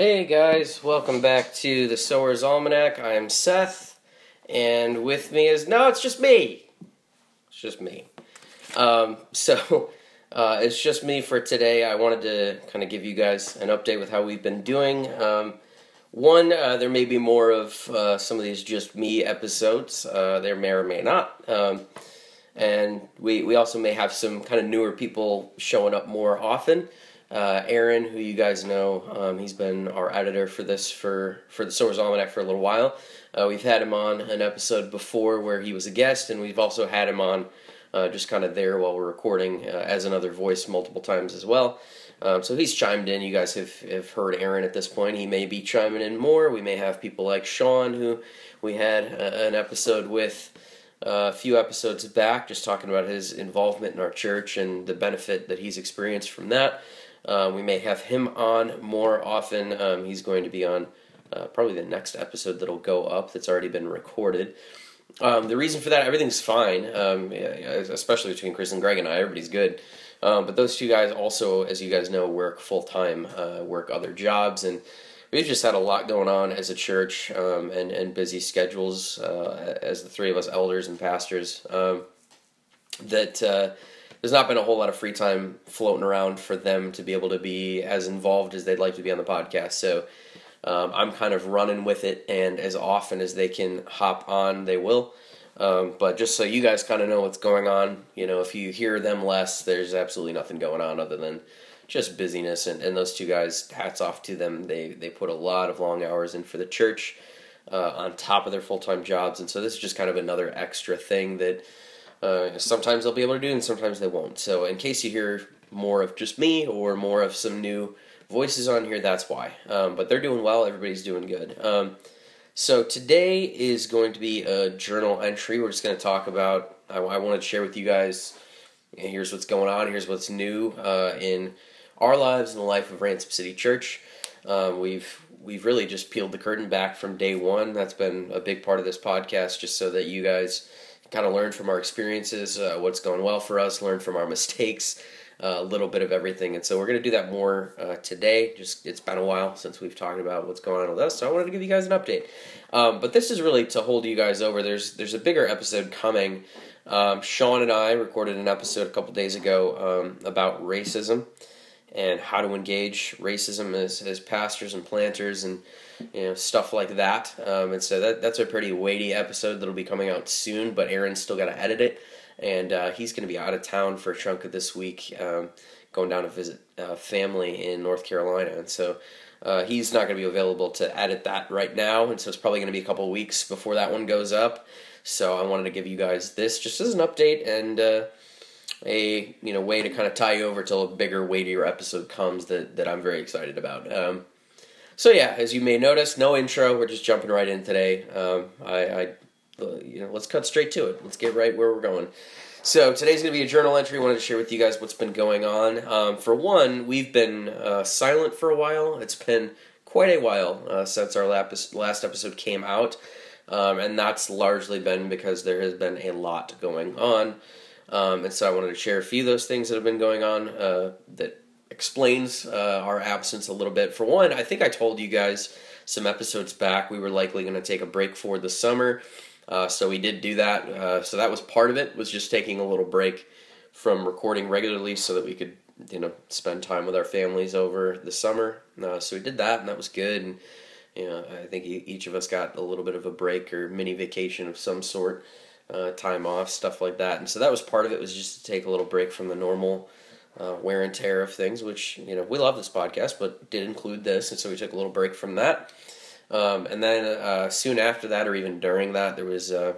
Hey guys, welcome back to the Sower's Almanac. I am Seth, and with me is no, it's just me. It's just me. Um, so uh, it's just me for today. I wanted to kind of give you guys an update with how we've been doing. Um, one, uh, there may be more of uh, some of these just me episodes. Uh, there may or may not. Um, and we, we also may have some kind of newer people showing up more often. Uh, Aaron, who you guys know, um, he's been our editor for this for for the Sower's Almanac for a little while. Uh, we've had him on an episode before where he was a guest, and we've also had him on uh, just kind of there while we're recording uh, as another voice multiple times as well. Um, so he's chimed in. You guys have, have heard Aaron at this point. He may be chiming in more. We may have people like Sean, who we had uh, an episode with uh, a few episodes back, just talking about his involvement in our church and the benefit that he's experienced from that. Uh, we may have him on more often. Um, he's going to be on uh, probably the next episode that'll go up that's already been recorded. Um, the reason for that, everything's fine, um, especially between Chris and Greg and I. Everybody's good. Um, but those two guys also, as you guys know, work full time, uh, work other jobs, and we've just had a lot going on as a church um, and, and busy schedules uh, as the three of us elders and pastors um, that uh, there's not been a whole lot of free time floating around for them to be able to be as involved as they'd like to be on the podcast. So um, I'm kind of running with it, and as often as they can hop on, they will. Um, but just so you guys kind of know what's going on, you know, if you hear them less, there's absolutely nothing going on other than just busyness. And, and those two guys, hats off to them. They they put a lot of long hours in for the church uh, on top of their full time jobs, and so this is just kind of another extra thing that uh, sometimes they'll be able to do, and sometimes they won't. So, in case you hear more of just me or more of some new voices on here, that's why. Um, but they're doing well. Everybody's doing good. Um, so today is going to be a journal entry. We're just going to talk about. I, I wanted to share with you guys. Here's what's going on. Here's what's new uh, in our lives and the life of Ransom City Church. Um, we've we've really just peeled the curtain back from day one. That's been a big part of this podcast, just so that you guys kind of learn from our experiences, uh, what's going well for us, learn from our mistakes, uh, a little bit of everything. And so we're going to do that more uh, today. Just it's been a while since we've talked about what's going on with us, so I wanted to give you guys an update. Um, but this is really to hold you guys over. There's there's a bigger episode coming. Um, Sean and I recorded an episode a couple days ago um, about racism and how to engage racism as, as pastors and planters and you know stuff like that. Um, and so that that's a pretty weighty episode that'll be coming out soon. But Aaron's still got to edit it, and uh, he's going to be out of town for a chunk of this week, um, going down to visit uh, family in North Carolina, and so. Uh, he's not going to be available to edit that right now, and so it's probably going to be a couple weeks before that one goes up. So I wanted to give you guys this just as an update and uh, a you know way to kind of tie you over till a bigger, weightier episode comes that that I'm very excited about. Um, so yeah, as you may notice, no intro. We're just jumping right in today. Um, I, I, you know, let's cut straight to it. Let's get right where we're going. So today's going to be a journal entry. I wanted to share with you guys what's been going on. Um, for one, we've been uh, silent for a while. It's been quite a while uh, since our last episode came out, um, and that's largely been because there has been a lot going on. Um, and so I wanted to share a few of those things that have been going on uh, that explains uh, our absence a little bit. For one, I think I told you guys some episodes back we were likely going to take a break for the summer, uh, so we did do that. Uh, so that was part of it was just taking a little break from recording regularly so that we could you know spend time with our families over the summer. Uh, so we did that, and that was good. And you know, I think each of us got a little bit of a break or mini vacation of some sort. Uh, time off, stuff like that, and so that was part of it. Was just to take a little break from the normal uh, wear and tear of things, which you know we love this podcast, but did include this, and so we took a little break from that. Um, and then uh, soon after that, or even during that, there was uh,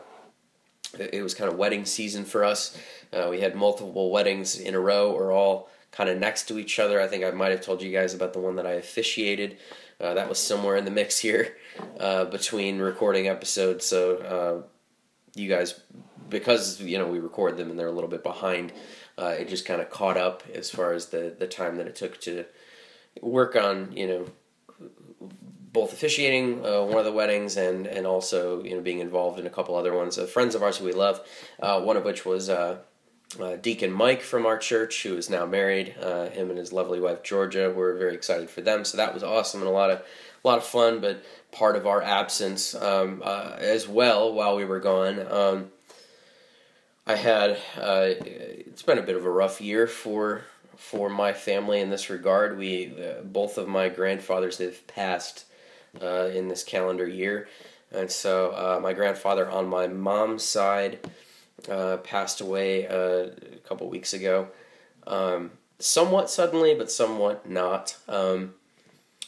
it was kind of wedding season for us. Uh, we had multiple weddings in a row, or all kind of next to each other. I think I might have told you guys about the one that I officiated. Uh, that was somewhere in the mix here uh, between recording episodes. So you guys, because you know we record them and they're a little bit behind uh, it just kind of caught up as far as the the time that it took to work on you know both officiating uh, one of the weddings and and also you know being involved in a couple other ones. Uh, friends of ours who we love, uh, one of which was uh, uh, Deacon Mike from our church, who is now married. Him and his lovely wife Georgia. We're very excited for them. So that was awesome and a lot of a lot of fun. But part of our absence um, as well while we were gone. Um, I had uh, it's been a bit of a rough year for for my family in this regard. We uh, both of my grandfathers have passed uh, in this calendar year, and so uh, my grandfather on my mom's side uh, passed away uh, a couple weeks ago, um, somewhat suddenly, but somewhat not. Um,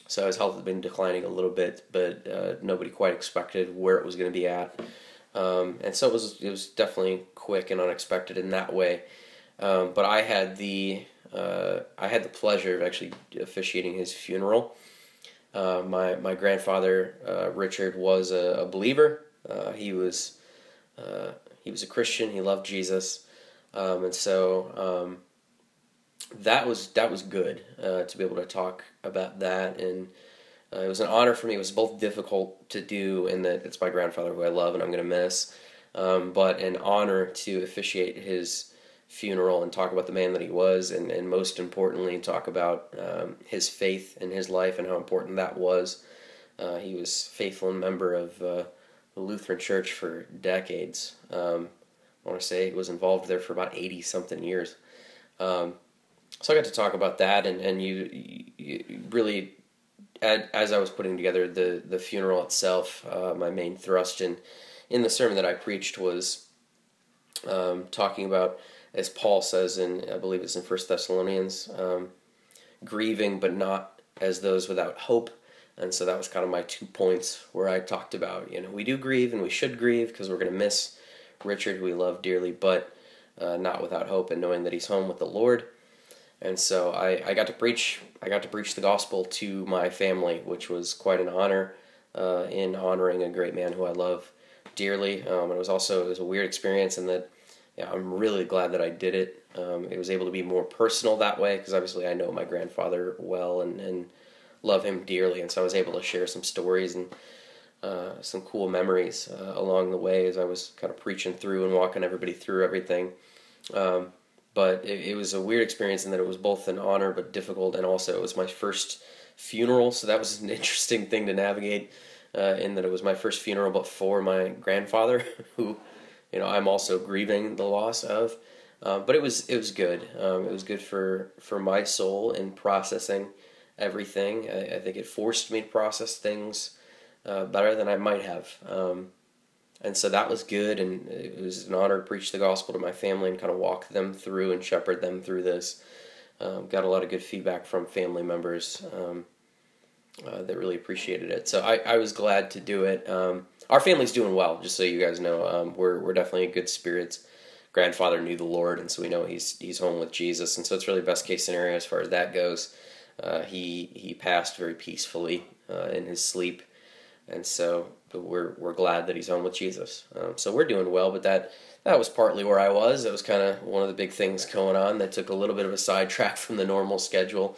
so his health had been declining a little bit, but nobody quite expected where it was going to be at. Um, and so it was it was definitely quick and unexpected in that way. Um, but I had the uh, I had the pleasure of actually officiating his funeral. Uh, my my grandfather uh, Richard was a, a believer. Uh, he was uh, he was a Christian. He loved Jesus, um, and so um, that was that was good uh, to be able to talk about that and. It was an honor for me. It was both difficult to do, in that it's my grandfather who I love and I'm going to miss, um, but an honor to officiate his funeral and talk about the man that he was, and, and most importantly, talk about um, his faith and his life and how important that was. Uh, he was faithful member of uh, the Lutheran Church for decades. Um, I want to say he was involved there for about 80 something years. Um, so I got to talk about that, and, and you, you really, as I was putting together the, the funeral itself, uh, my main thrust in, in the sermon that I preached was um, talking about as Paul says in, I believe it's in First Thessalonians, um, grieving but not as those without hope. And so that was kind of my two points where I talked about, you know, we do grieve and we should grieve because we're going to miss Richard, who we love dearly, but uh, not without hope and knowing that he's home with the Lord. And so I, I got to preach, I got to preach the gospel to my family, which was quite an honor uh, in honoring a great man who I love dearly. Um, it was also it was a weird experience and that yeah, I'm really glad that I did it. Um, it was able to be more personal that way because obviously I know my grandfather well and, and love him dearly, and so I was able to share some stories and uh, some cool memories uh, along the way as I was kind of preaching through and walking everybody through everything. Um, but it, it, was a weird experience in that it was both an honor but difficult, and also it was my first funeral, so that was an interesting thing to navigate. Uh, in that it was my first funeral, but for my grandfather, who you know I'm also grieving the loss of. Uh, but it was it was good. Um, it was good for for my soul in processing everything. I, I think it forced me to process things uh, better than I might have. Um, and so that was good, and it was an honor to preach the gospel to my family and kind of walk them through and shepherd them through this. Um, got a lot of good feedback from family members um, uh, that really appreciated it. So I, I was glad to do it. Um, our family's doing well, just so you guys know. Um, we're we're definitely in good spirits. Grandfather knew the Lord, and so we know he's he's home with Jesus, and so it's really best case scenario as far as that goes. Uh, he he passed very peacefully uh, in his sleep, and so we're we're glad that he's home with Jesus. Um, so we're doing well, but that that was partly where I was. That was kind of one of the big things going on that took a little bit of a sidetrack from the normal schedule.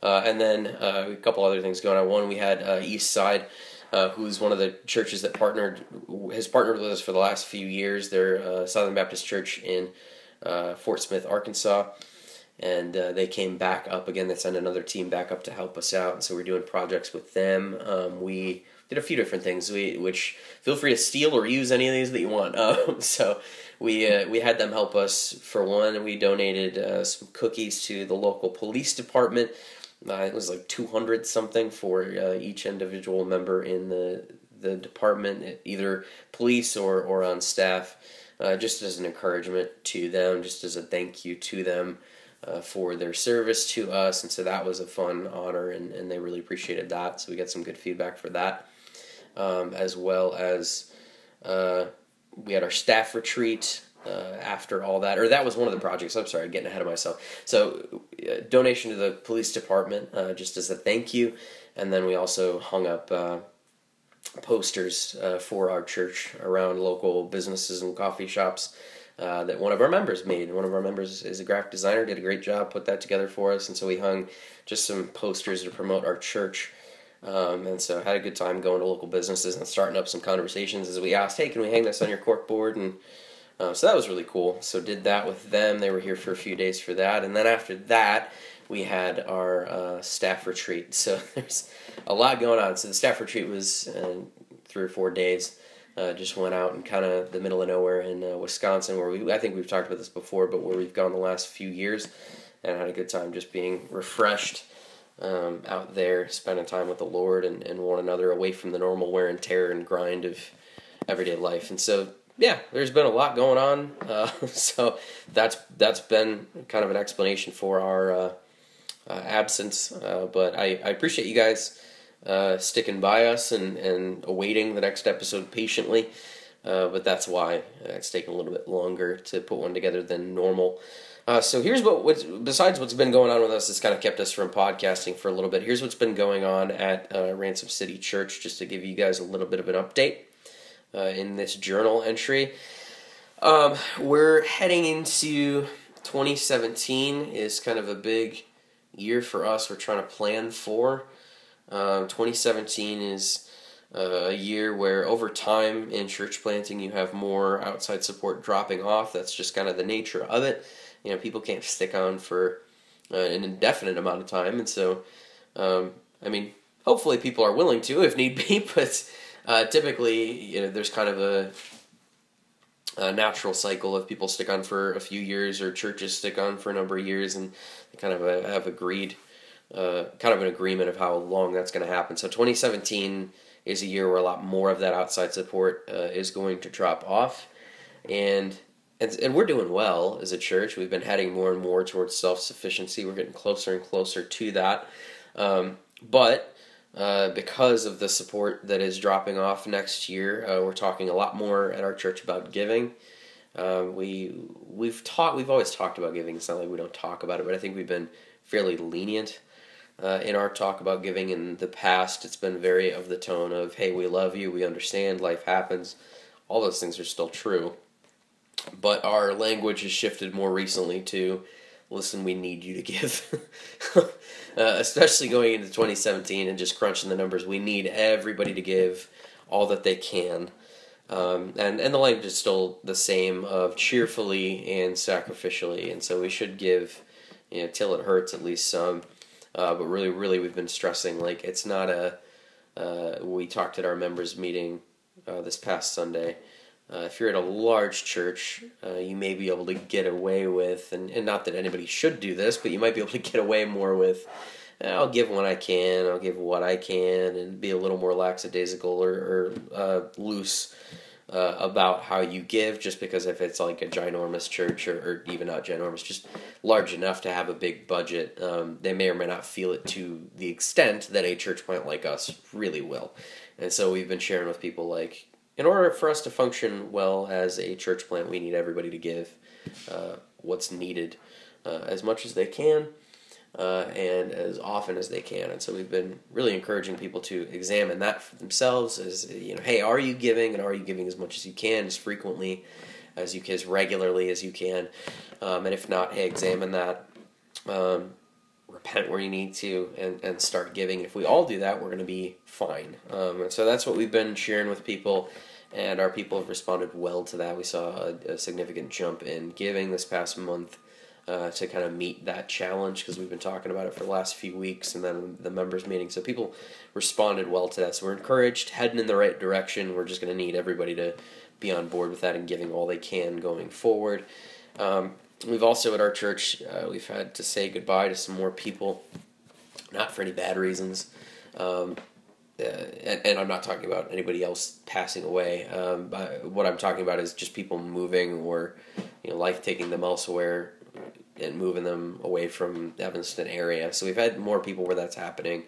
Uh, and then uh, a couple other things going on. One, we had uh, East Side uh, who's one of the churches that partnered has partnered with us for the last few years. They're uh, Southern Baptist Church in uh, Fort Smith, Arkansas, and uh, they came back up again. They sent another team back up to help us out, and so we're doing projects with them. Um, we did a few different things. We which feel free to steal or use any of these that you want. Um, so we uh, we had them help us for one. We donated uh, some cookies to the local police department uh, it was like 200 something for uh, each individual member in the the department, either police or, or on staff, uh, just as an encouragement to them, just as a thank you to them uh, for their service to us. And so that was a fun honor, and, and they really appreciated that. So we got some good feedback for that, um, as well as uh, we had our staff retreat uh, after all that, or that was one of the projects. I'm sorry, getting ahead of myself. So, uh, donation to the police department, uh, just as a thank you, and then we also hung up uh, posters uh, for our church around local businesses and coffee shops. Uh, that one of our members made. One of our members is a graphic designer, did a great job, put that together for us, and so we hung just some posters to promote our church. Um, and so had a good time going to local businesses and starting up some conversations as we asked, hey, can we hang this on your cork board? And Uh, so that was really cool. So did that with them. They were here for a few days for that, and then after that, we had our uh, staff retreat. So there's a lot going on. So the staff retreat was uh, three or four days. Uh, just went out in kind of the middle of nowhere in uh, Wisconsin, where we I think we've talked about this before, but where we've gone the last few years, and had a good time just being refreshed um, out there, spending time with the Lord and, and one another, away from the normal wear and tear and grind of everyday life. And so, yeah, there's been a lot going on. Uh, so that's that's been kind of an explanation for our uh, uh, absence. Uh, but I, I appreciate you guys uh, sticking by us and, and awaiting the next episode patiently. Uh, but that's why it's taken a little bit longer to put one together than normal. Uh, so here's what what's, besides what's been going on with us that's kind of kept us from podcasting for a little bit. Here's what's been going on at uh, Ransom City Church, just to give you guys a little bit of an update uh, in this journal entry. Um, we're heading into 2017 is kind of a big year for us. We're trying to plan for. Um, 2017 is uh, a year where over time in church planting you have more outside support dropping off. That's just kind of the nature of it. You know, people can't stick on for uh, an indefinite amount of time, and so um, I mean, hopefully people are willing to if need be, but uh, typically, you know, there's kind of a, a, natural cycle of people stick on for a few years or churches stick on for a number of years, and they kind of uh, have agreed, uh, kind of an agreement of how long that's going to happen. So 2017 is a year where a lot more of that outside support uh, is going to drop off, and and, and we're doing well as a church. We've been heading more and more towards self sufficiency. We're getting closer and closer to that. Um, but uh, because of the support that is dropping off next year, uh, we're talking a lot more at our church about giving. Uh, we we've talked we've always talked about giving. It's not like we don't talk about it, but I think we've been fairly lenient uh, in our talk about giving in the past. It's been very of the tone of "Hey, we love you, we understand, life happens." All those things are still true but our language has shifted more recently to listen we need you to give. Uh, especially going into 2017 and just crunching the numbers we need everybody to give all that they can. Um, and and the language is still the same of cheerfully and sacrificially and so we should give you know till it hurts at least some. Uh, but really really we've been stressing like it's not a uh, we talked at our members meeting uh, this past sunday uh, if you're at a large church, uh, you may be able to get away with, and, and not that anybody should do this, but you might be able to get away more with, eh, I'll give when I can, I'll give what I can, and be a little more lackadaisical or, or uh, loose uh, about how you give, just because if it's like a ginormous church, or, or even not ginormous, just large enough to have a big budget, um, they may or may not feel it to the extent that a church plant like us really will. And so we've been sharing with people like, in order for us to function well as a church plant, we need everybody to give uh, what's needed uh, as much as they can uh, and as often as they can. And so we've been really encouraging people to examine that for themselves as, you know, hey, are you giving and are you giving as much as you can, as frequently as you can, as regularly as you can? Um, and if not, hey, examine that. Um, repent where you need to and, and start giving. If we all do that, we're going to be fine. Um, and so that's what we've been sharing with people and our people have responded well to that. We saw a, a significant jump in giving this past month uh, to kind of meet that challenge because we've been talking about it for the last few weeks and then the members meeting. So people responded well to that. So we're encouraged, heading in the right direction. We're just going to need everybody to be on board with that and giving all they can going forward. Um, we've also at our church uh, we've had to say goodbye to some more people, not for any bad reasons. Um, uh, and, and, I'm not talking about anybody else passing away. Um, what I'm talking about is just people moving or you know life taking them elsewhere and moving them away from the Evanston area. So we've had more people where that's happening.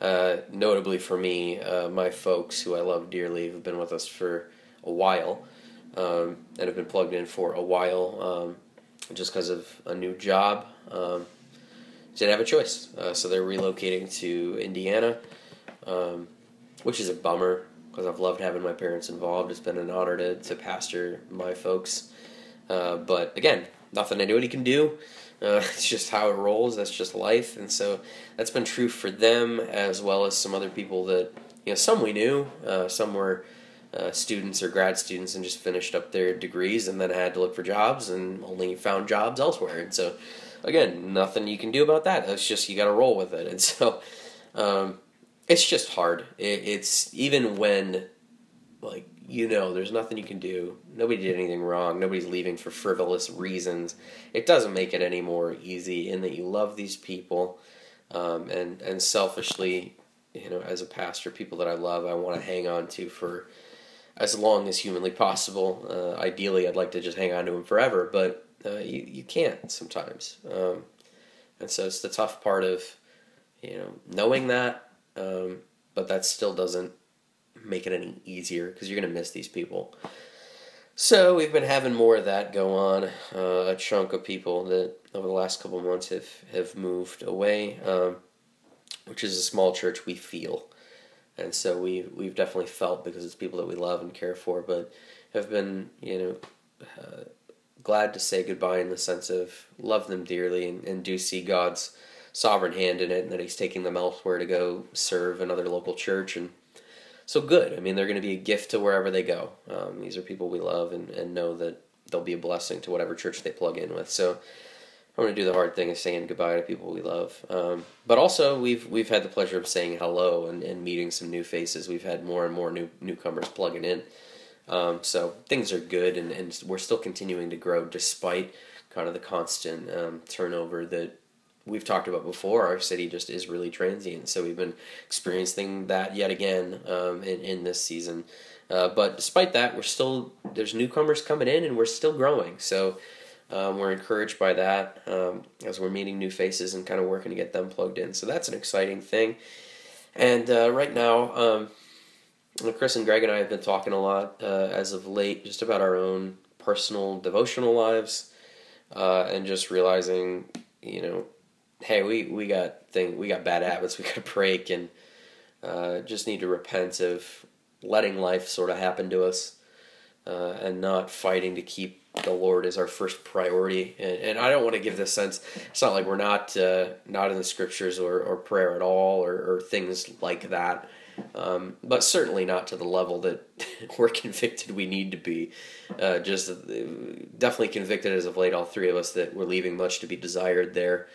Uh, notably for me, uh, my folks who I love dearly have been with us for a while um, and have been plugged in for a while um, just because of a new job. Um, didn't have a choice, uh, so they're relocating to Indiana um, which is a bummer because I've loved having my parents involved. It's been an honor to, to pastor my folks. Uh, but again, nothing anybody can do. Uh, it's just how it rolls. That's just life. And so that's been true for them as well as some other people that, you know, some we knew, uh, some were uh, students or grad students and just finished up their degrees and then had to look for jobs and only found jobs elsewhere. And so, again, nothing you can do about that. It's just you got to roll with it. And so, um, it's just hard. It, it's even when, like, you know, there's nothing you can do. Nobody did anything wrong. Nobody's leaving for frivolous reasons. It doesn't make it any more easy in that you love these people, um, and and selfishly, you know, as a pastor, people that I love, I want to hang on to for as long as humanly possible. Uh, ideally, I'd like to just hang on to them forever, but uh, you you can't sometimes, um, and so it's the tough part of you know knowing that, um, but that still doesn't make it any easier because you're gonna miss these people. So we've been having more of that go on. Uh, a chunk of people that over the last couple months have have moved away, um, which is a small church we feel and so we we've definitely felt because it's people that we love and care for, but have been you know uh, glad to say goodbye in the sense of love them dearly and, and do see God's sovereign hand in it, and that He's taking them elsewhere to go serve another local church, and so good. I mean, they're going to be a gift to wherever they go. Um, these are people we love and, and know that they'll be a blessing to whatever church they plug in with. So I'm going to do the hard thing of saying goodbye to people we love. Um, but also, we've we've had the pleasure of saying hello and, and meeting some new faces. We've had more and more new newcomers plugging in. Um, so things are good, and, and we're still continuing to grow despite kind of the constant um, turnover that we've talked about before. Our city just is really transient, so we've been experiencing that yet again um, in in this season. Uh, but despite that, we're still there's newcomers coming in, and we're still growing. So um, we're encouraged by that um, as we're meeting new faces and kind of working to get them plugged in. So that's an exciting thing. And uh, right now, um, Chris and Greg and I have been talking a lot uh, as of late just about our own personal devotional lives uh, and just realizing, you know, hey, we, we got thing we got bad habits we got to break and uh, just need to repent of letting life sort of happen to us uh, and not fighting to keep the Lord is our first priority. And, and I don't want to give this sense. It's not like we're not uh, not in the scriptures or, or prayer at all or, or things like that. Um, but certainly not to the level that we're convicted we need to be. Uh, just uh, definitely convicted as of late, all three of us, that we're leaving much to be desired there.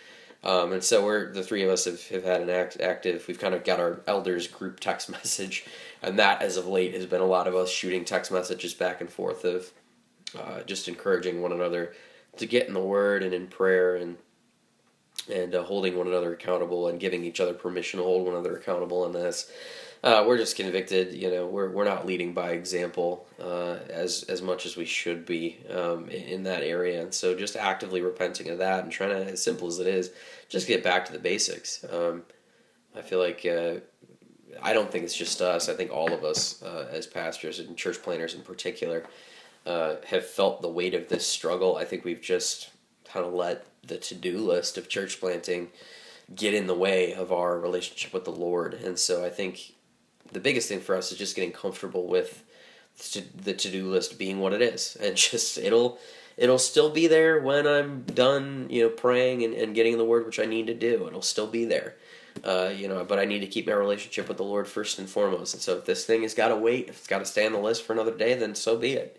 Um, and so we're the three of us have, have had an act, active. We've kind of got our elders group text message, and that as of late has been a lot of us shooting text messages back and forth of uh, just encouraging one another to get in the Word and in prayer and and uh, holding one another accountable and giving each other permission to hold one another accountable in this. Uh, we're just convicted, you know, we're, we're not leading by example uh, as as much as we should be um, in, in, that area, and so just actively repenting of that and trying to, as simple as it is, just get back to the basics. Um, I feel like uh, I don't think it's just us. I think all of us uh, as pastors and church planners in particular uh, have felt the weight of this struggle. I think we've just kind of let the to do list of church planting get in the way of our relationship with the Lord. And so I think the biggest thing for us is just getting comfortable with the to do list being what it is. And just, it'll. It'll still be there when I'm done, you know, praying and, and getting the word which I need to do. It'll still be there. Uh, you know, but I need to keep my relationship with the Lord first and foremost. And so if this thing has got to wait, if it's got to stay on the list for another day, then so be it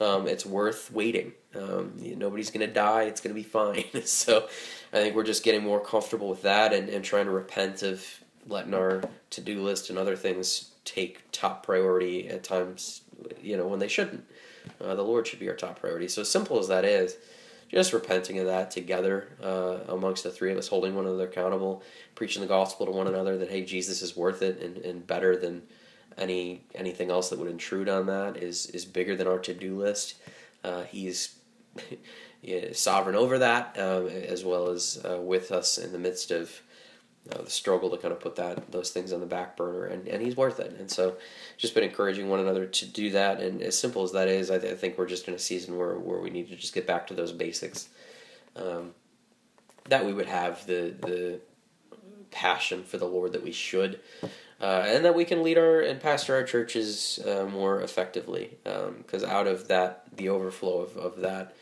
um, it's worth waiting. Um, nobody's going to die. It's going to be fine. so I think we're just getting more comfortable with that and, and trying to repent of letting our to do list and other things take top priority at times, you know, when they shouldn't. Uh, the Lord should be our top priority. So, simple as that is, just repenting of that together uh, amongst the three of us, holding one another accountable, preaching the gospel to one another that, hey, Jesus is worth it and, and better than any anything else that would intrude on that is is bigger than our to do list. Uh, he's sovereign over that, um, as well as uh, with us in the midst of uh, the struggle to kind of put that those things on the back burner, and, and he's worth it. And so, just been encouraging one another to do that. And as simple as that is, I, th- I think we're just in a season where where we need to just get back to those basics. Um, that we would have the the passion for the Lord that we should uh, and that we can lead our and pastor our churches uh, more effectively. Because um, out of that, the overflow of, of that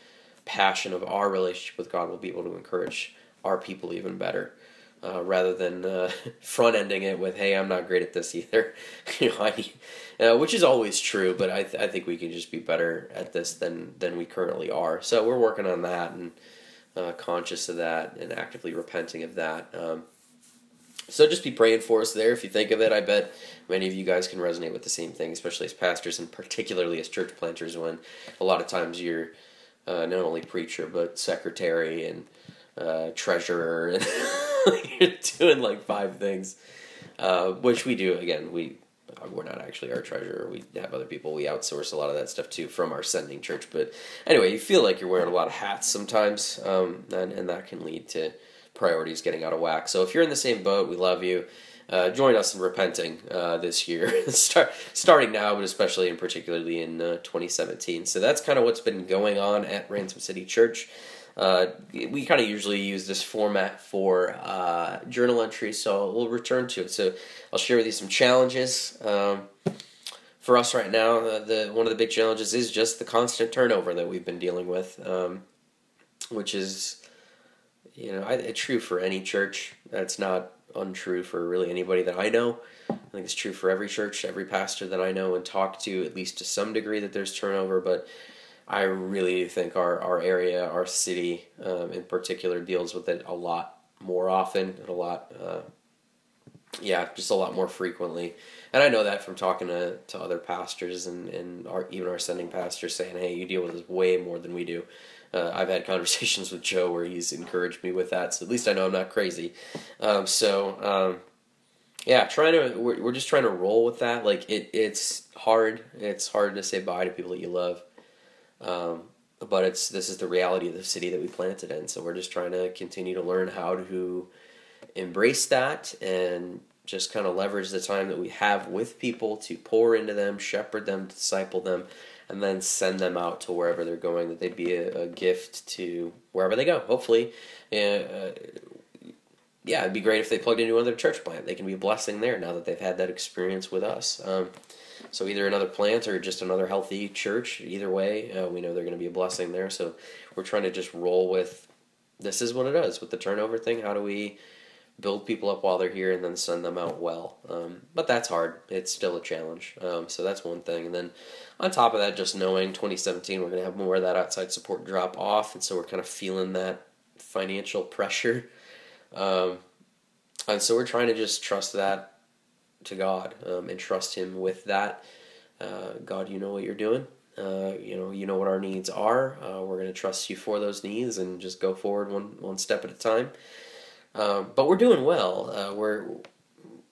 passion of our relationship with God will be able to encourage our people even better. uh, rather than uh, front ending it with, "Hey, I'm not great at this either," you know, I, uh, which is always true. But I, th- I think we can just be better at this than than we currently are. So we're working on that and uh, conscious of that and actively repenting of that. Um, so just be praying for us there if you think of it. I bet many of you guys can resonate with the same thing, especially as pastors and particularly as church planters when a lot of times you're uh, not only preacher but secretary and uh, treasurer and you're doing like five things, uh, which we do. Again, we we're not actually our treasurer. We have other people. We outsource a lot of that stuff too from our sending church. But anyway, you feel like you're wearing a lot of hats sometimes, um, and and that can lead to priorities getting out of whack. So if you're in the same boat, we love you. Uh, join us in repenting uh, this year, Start, starting now, but especially and particularly in uh, 2017. So that's kind of what's been going on at Ransom City Church. Uh, we kind of usually use this format for uh, journal entries, so we'll return to it. So I'll share with you some challenges. Um, for us right now, the one of the big challenges is just the constant turnover that we've been dealing with, um, which is you know, I, it's true for any church. That's not untrue for really anybody that I know. I think it's true for every church, every pastor that I know and talk to, at least to some degree, that there's turnover. But I really think our, our area, our city um, in particular, deals with it a lot more often and a lot, uh, yeah, just a lot more frequently. And I know that from talking to, to other pastors and, and our, even our sending pastors saying, hey, you deal with this way more than we do uh, I've had conversations with Joe where he's encouraged me with that, so at least I know I'm not crazy. Um, so um, yeah, trying to we're, we're just trying to roll with that. Like it, it's hard. It's hard to say bye to people that you love. Um, but it's this is the reality of the city that we planted in. So we're just trying to continue to learn how to embrace that and just kind of leverage the time that we have with people to pour into them, shepherd them, disciple them, and then send them out to wherever they're going. That they'd be a, a gift to wherever they go. Hopefully, uh, yeah, it'd be great if they plugged into another church plant. They can be a blessing there now that they've had that experience with us. Um, so either another plant or just another healthy church. Either way, uh, we know they're going to be a blessing there. So we're trying to just roll with this is what it is with the turnover thing. How do we build people up while they're here and then send them out well? Um, but that's hard. It's still a challenge. Um, so that's one thing. And then on top of that, just knowing 2017 we're going to have more of that outside support drop off, and so we're kind of feeling that financial pressure. Um, and so we're trying to just trust that to God um, and trust Him with that. Uh, God, you know what you're doing. Uh, you know, you know what our needs are. Uh, we're going to trust you for those needs and just go forward one one step at a time. Um, but we're doing well. Uh, we're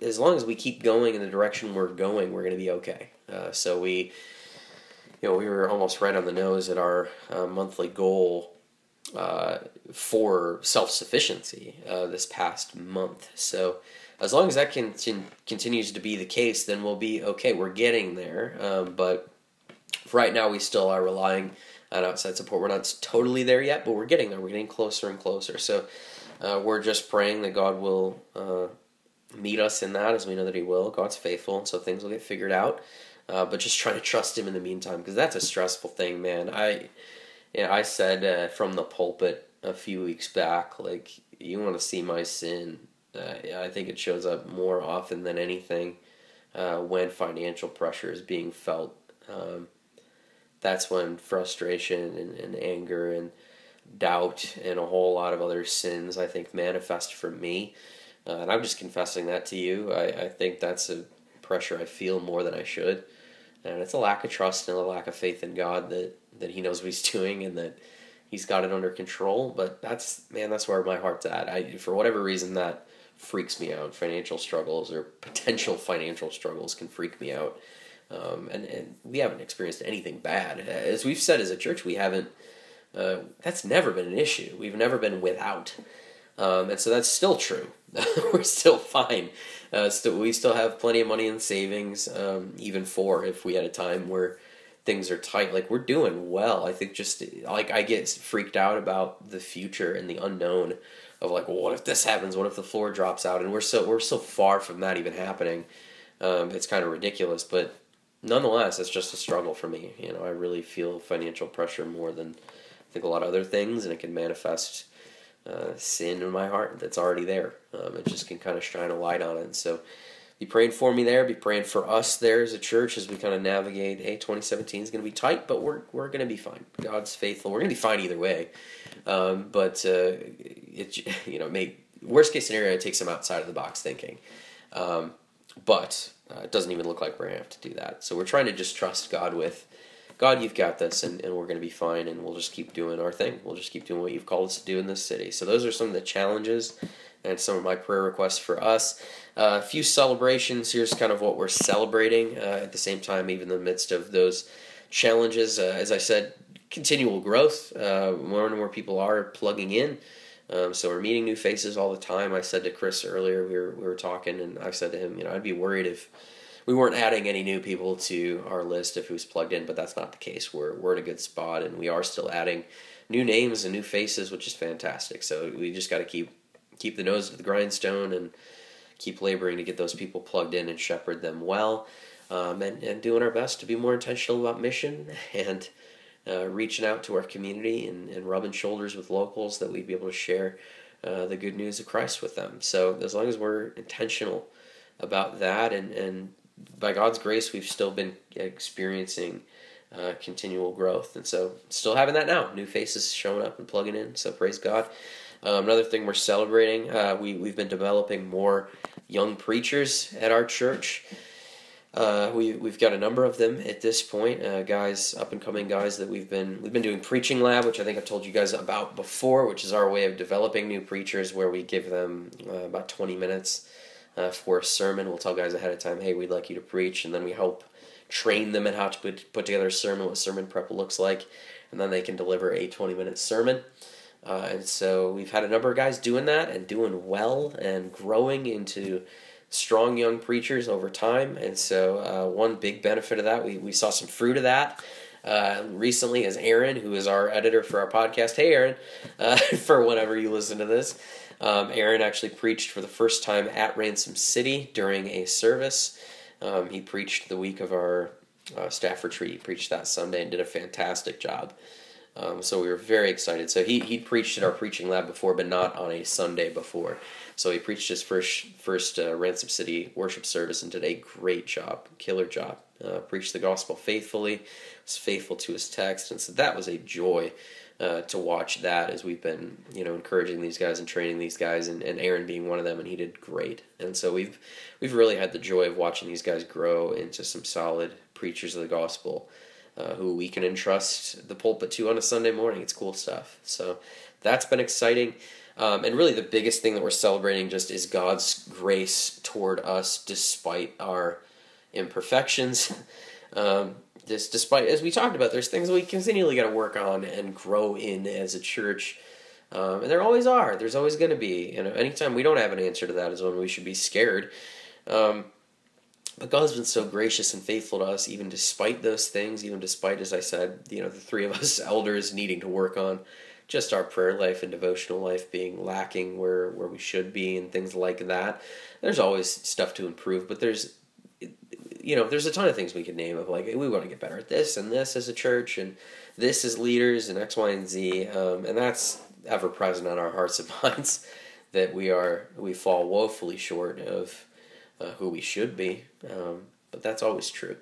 as long as we keep going in the direction we're going, we're going to be okay. Uh, so we you know, we were almost right on the nose at our uh, monthly goal uh, for self sufficiency uh, this past month. So, as long as that can, continues to be the case, then we'll be okay. We're getting there, um, but right now we still are relying on outside support. We're not totally there yet, but we're getting there. We're getting closer and closer. So, uh, we're just praying that God will uh, meet us in that, as we know that He will. God's faithful, and so things will get figured out uh, but just trying to trust him in the meantime because that's a stressful thing, man. I, yeah, I said uh, from the pulpit a few weeks back, like you want to see my sin. Uh, I think it shows up more often than anything uh, when financial pressure is being felt. Um, that's when frustration and, and anger and doubt and a whole lot of other sins I think manifest for me. Uh, and I'm just confessing that to you. I, I think that's a pressure I feel more than I should and it's a lack of trust and a lack of faith in God that that He knows what He's doing and that He's got it under control. But that's man, that's where my heart's at. I for whatever reason that freaks me out. Financial struggles or potential financial struggles can freak me out. Um, and and we haven't experienced anything bad. As we've said as a church, we haven't. Uh, that's never been an issue. We've never been without, um, and so that's still true. We're still fine. Uh, still, we still have plenty of money in savings, um, even for if we had a time where things are tight. Like we're doing well. I think just like I get freaked out about the future and the unknown of like, well, what if this happens? What if the floor drops out? And we're so we're so far from that even happening. Um, it's kind of ridiculous, but nonetheless, it's just a struggle for me. You know, I really feel financial pressure more than think a lot of other things, and it can manifest uh, sin in my heart that's already there. Um, it just can kind of shine a light on it. And so be praying for me there. Be praying for us there as a church as we kind of navigate. Hey, 2017 is going to be tight, but we're we're going to be fine. God's faithful. We're going to be fine either way. Um, but uh, it you know may worst case scenario it takes some outside of the box thinking. Um, but uh, it doesn't even look like we're going to have to do that. So we're trying to just trust God with God, you've got this, and, and we're going to be fine, and we'll just keep doing our thing. We'll just keep doing what you've called us to do in this city. So, those are some of the challenges and some of my prayer requests for us. Uh, a few celebrations. Here's kind of what we're celebrating uh, at the same time, even in the midst of those challenges. Uh, as I said, continual growth. Uh, more and more people are plugging in. Um, so we're meeting new faces all the time. I said to Chris earlier, we were, we were talking, and I said to him, you know, I'd be worried if we weren't adding any new people to our list of who's plugged in, but that's not the case. We're, we're in a good spot, and we are still adding new names and new faces, which is fantastic. So we just got to keep keep the nose to the grindstone and keep laboring to get those people plugged in and shepherd them well, um, and, and doing our best to be more intentional about mission and uh, reaching out to our community and, and rubbing shoulders with locals that we'd be able to share uh, the good news of Christ with them. So as long as we're intentional about that and, and by God's grace, we've still been experiencing uh, continual growth. And so, still having that now. New faces showing up and plugging in. So, praise God. Um, another thing we're celebrating, uh, we, we've been developing more young preachers at our church. Uh, we we've got a number of them at this point, uh, guys, up and coming guys that we've been we've been doing preaching lab, which I think I've told you guys about before, which is our way of developing new preachers, where we give them uh, about twenty minutes uh, for a sermon. We'll tell guys ahead of time, hey, we'd like you to preach, and then we help train them in how to put put together a sermon, what sermon prep looks like, and then they can deliver a twenty minute sermon. Uh, and so we've had a number of guys doing that and doing well and growing into strong young preachers over time. And so uh, one big benefit of that, we, we saw some fruit of that. Uh, recently, is Aaron, who is our editor for our podcast. Hey, Aaron, uh, for whenever you listen to this, um, Aaron actually preached for the first time at Ransom City during a service. Um, he preached the week of our uh, staff retreat. He preached that Sunday and did a fantastic job. Um, so we were very excited. So he he preached at our preaching lab before, but not on a Sunday before. So he preached his first first uh, Ransom City worship service and did a great job, killer job. Uh, preached the gospel faithfully, was faithful to his text, and so that was a joy uh, to watch that as we've been you know encouraging these guys and training these guys, and, and Aaron being one of them, and he did great. And so we've we've really had the joy of watching these guys grow into some solid preachers of the gospel uh, who we can entrust the pulpit to on a Sunday morning. It's cool stuff. So that's been exciting. Um, and really, the biggest thing that we're celebrating just is God's grace toward us despite our imperfections. um, just despite, as we talked about, there's things we continually got to work on and grow in as a church. Um, and there always are. There's always going to be. You know, anytime we don't have an answer to that is when we should be scared. Um, but God's been so gracious and faithful to us, even despite those things, even despite, as I said, you know, the three of us elders needing to work on just our prayer life and devotional life being lacking where, where we should be and things like that. There's always stuff to improve, but there's, you know, there's a ton of things we could name of like, we want to get better at this and this as a church and this as leaders and X, Y, and Z. Um, and that's ever present on our hearts and minds that we are, we fall woefully short of uh, who we should be. Um, but that's always true.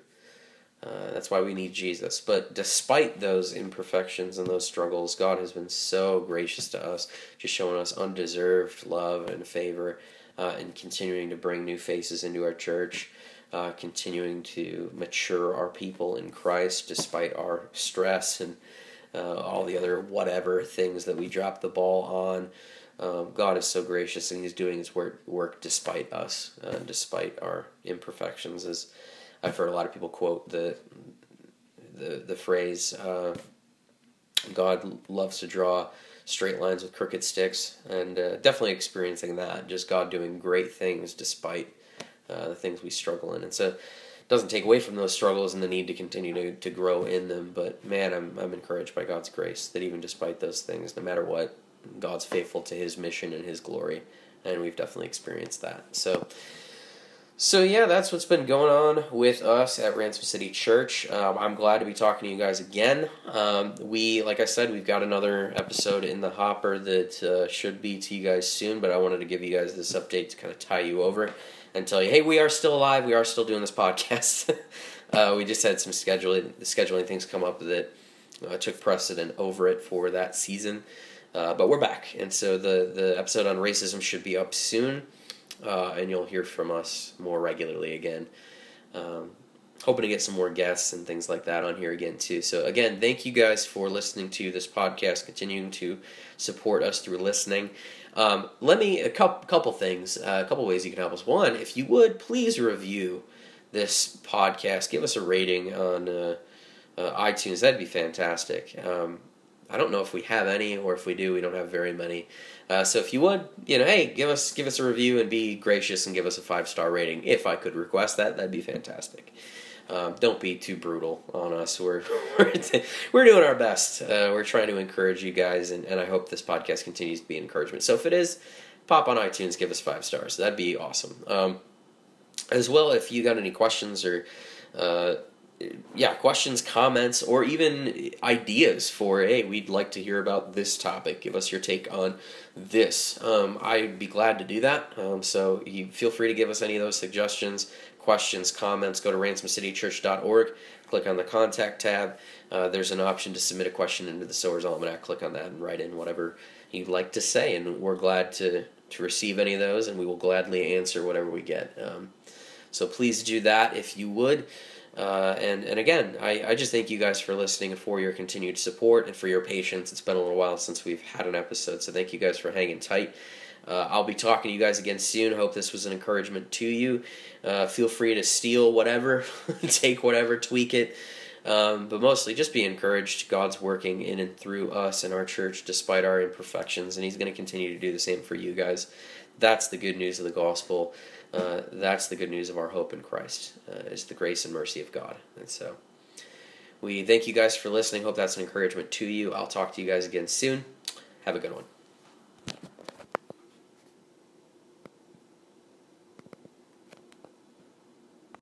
Uh, that's why we need Jesus. But despite those imperfections and those struggles, God has been so gracious to us, just showing us undeserved love and favor, uh, and continuing to bring new faces into our church, uh, continuing to mature our people in Christ despite our stress and uh, all the other whatever things that we drop the ball on. Um, God is so gracious, and He's doing His work, work despite us, uh, despite our imperfections. As I've heard a lot of people quote the the the phrase, uh, "God loves to draw straight lines with crooked sticks," and uh, definitely experiencing that. Just God doing great things despite uh, the things we struggle in, and so. It doesn't take away from those struggles and the need to continue to, to grow in them, but man, I'm, I'm encouraged by God's grace that even despite those things, no matter what, God's faithful to his mission and his glory, and we've definitely experienced that. So So yeah, that's what's been going on with us at Ransom City Church. Um, I'm glad to be talking to you guys again. Um, we, like I said, we've got another episode in the hopper that uh, should be to you guys soon. But I wanted to give you guys this update to kind of tie you over and tell you, hey, we are still alive. We are still doing this podcast. uh, we just had some scheduling scheduling things come up that uh, took precedent over it for that season. Uh, but we're back, and so the the episode on racism should be up soon uh, and you'll hear from us more regularly again. Um, hoping to get some more guests and things like that on here again too. So again, thank you guys for listening to this podcast, continuing to support us through listening. Um, let me a couple couple things, uh, a couple ways you can help us. One, if you would please review this podcast, give us a rating on uh, uh, iTunes. That'd be fantastic. Um, I don't know if we have any, or if we do, we don't have very many. Uh, so if you would, you know, hey, give us give us a review and be gracious and give us a five star rating. If I could request that, that'd be fantastic. Um, don't be too brutal on us. We're we're, doing our best. Uh, we're trying to encourage you guys, and, and I hope this podcast continues to be encouragement. So if it is, pop on iTunes, give us five stars. That'd be awesome. Um, as well, if you got any questions or uh, yeah, questions, comments, or even ideas for, hey, we'd like to hear about this topic. Give us your take on this. Um, I'd be glad to do that. Um, so you feel free to give us any of those suggestions, questions, comments. Go to ransomcitychurch.org, click on the contact tab. Uh, there's an option to submit a question into the Sowers Almanac. Click on that and write in whatever you'd like to say, and we're glad to to receive any of those, and we will gladly answer whatever we get. Um, so please do that if you would. Uh, and and again, I, I just thank you guys for listening and for your continued support and for your patience. It's been a little while since we've had an episode, so thank you guys for hanging tight. Uh, I'll be talking to you guys again soon. Hope this was an encouragement to you. Uh, feel free to steal whatever, take whatever, tweak it. Um, but mostly just be encouraged. God's working in and through us and our church despite our imperfections, and He's going to continue to do the same for you guys. That's the good news of the gospel. Uh, that's the good news of our hope in Christ, uh, is the grace and mercy of God. And so we thank you guys for listening. Hope that's an encouragement to you. I'll talk to you guys again soon. Have a good one.